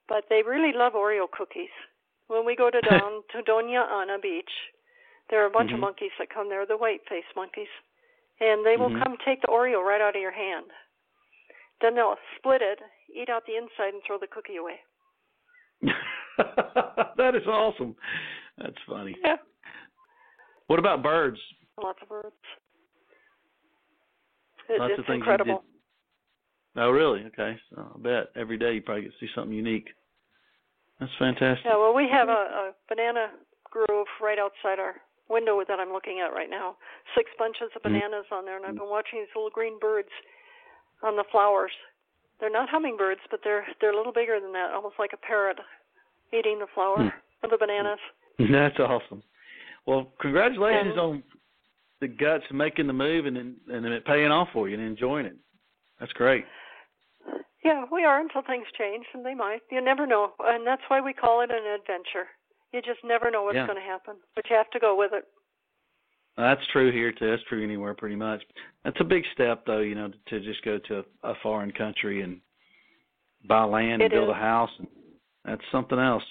Speaker 2: But they really love Oreo cookies. When we go to down to Doña Ana Beach, there are a bunch
Speaker 1: Mhm.
Speaker 2: of monkeys that come there, the white faced monkeys. And they will
Speaker 1: Mhm.
Speaker 2: come take the Oreo right out of your hand. Then they'll split it, eat out the inside and throw the cookie away.
Speaker 1: that is awesome. That's funny.
Speaker 2: Yeah.
Speaker 1: What about birds?
Speaker 2: Lots of birds. It,
Speaker 1: Lots
Speaker 2: it's
Speaker 1: of things
Speaker 2: incredible.
Speaker 1: Oh, really? Okay. So I bet every day you probably get to see something unique. That's fantastic.
Speaker 2: Yeah, well, we have a, a banana grove right outside our window that I'm looking at right now. Six bunches of
Speaker 1: Mhm.
Speaker 2: bananas on there, and I've been watching these little green birds on the flowers. They're not hummingbirds, but they're they're a little bigger than that, almost like a parrot eating the flower
Speaker 1: Hmm.
Speaker 2: of the bananas.
Speaker 1: That's awesome. Well, congratulations
Speaker 2: And-
Speaker 1: on the guts of making the move and then and it paying off for you and enjoying it. That's great.
Speaker 2: Yeah, we are until things change, and they might. You never know, and that's why we call it an adventure. You just never know what's
Speaker 1: Yeah.
Speaker 2: going to happen, but you have to go with it.
Speaker 1: That's true here too. That's true anywhere pretty much. That's a big step though, you know, to just go to a, foreign country and buy land
Speaker 2: It
Speaker 1: and build
Speaker 2: is.
Speaker 1: a house. That's something else,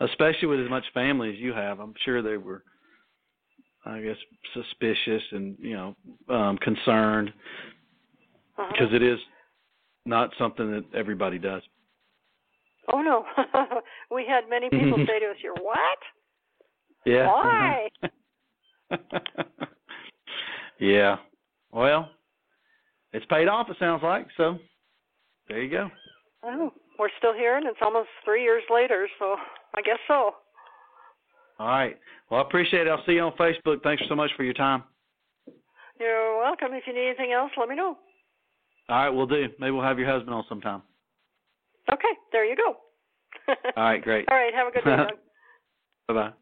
Speaker 1: especially with as much family as you have. I'm sure they were, I guess, suspicious and you know um, concerned
Speaker 2: Uh-huh.
Speaker 1: because it is not something that everybody does.
Speaker 2: Oh no, we had many people say to us, "You're what?
Speaker 1: Yeah.
Speaker 2: Why?"
Speaker 1: yeah. Well, it's paid off. It sounds like so. There you go.
Speaker 2: Oh, we're still here, and it's almost three years later, so I guess so.
Speaker 1: All right. Well, I appreciate it. I'll see you on Facebook. Thanks so much for your time.
Speaker 2: You're welcome. If you need anything else, let me know.
Speaker 1: All right, we'll do. Maybe we'll have your husband on sometime.
Speaker 2: Okay, there you go.
Speaker 1: All right, great.
Speaker 2: All right, have a good day.
Speaker 1: Bye bye.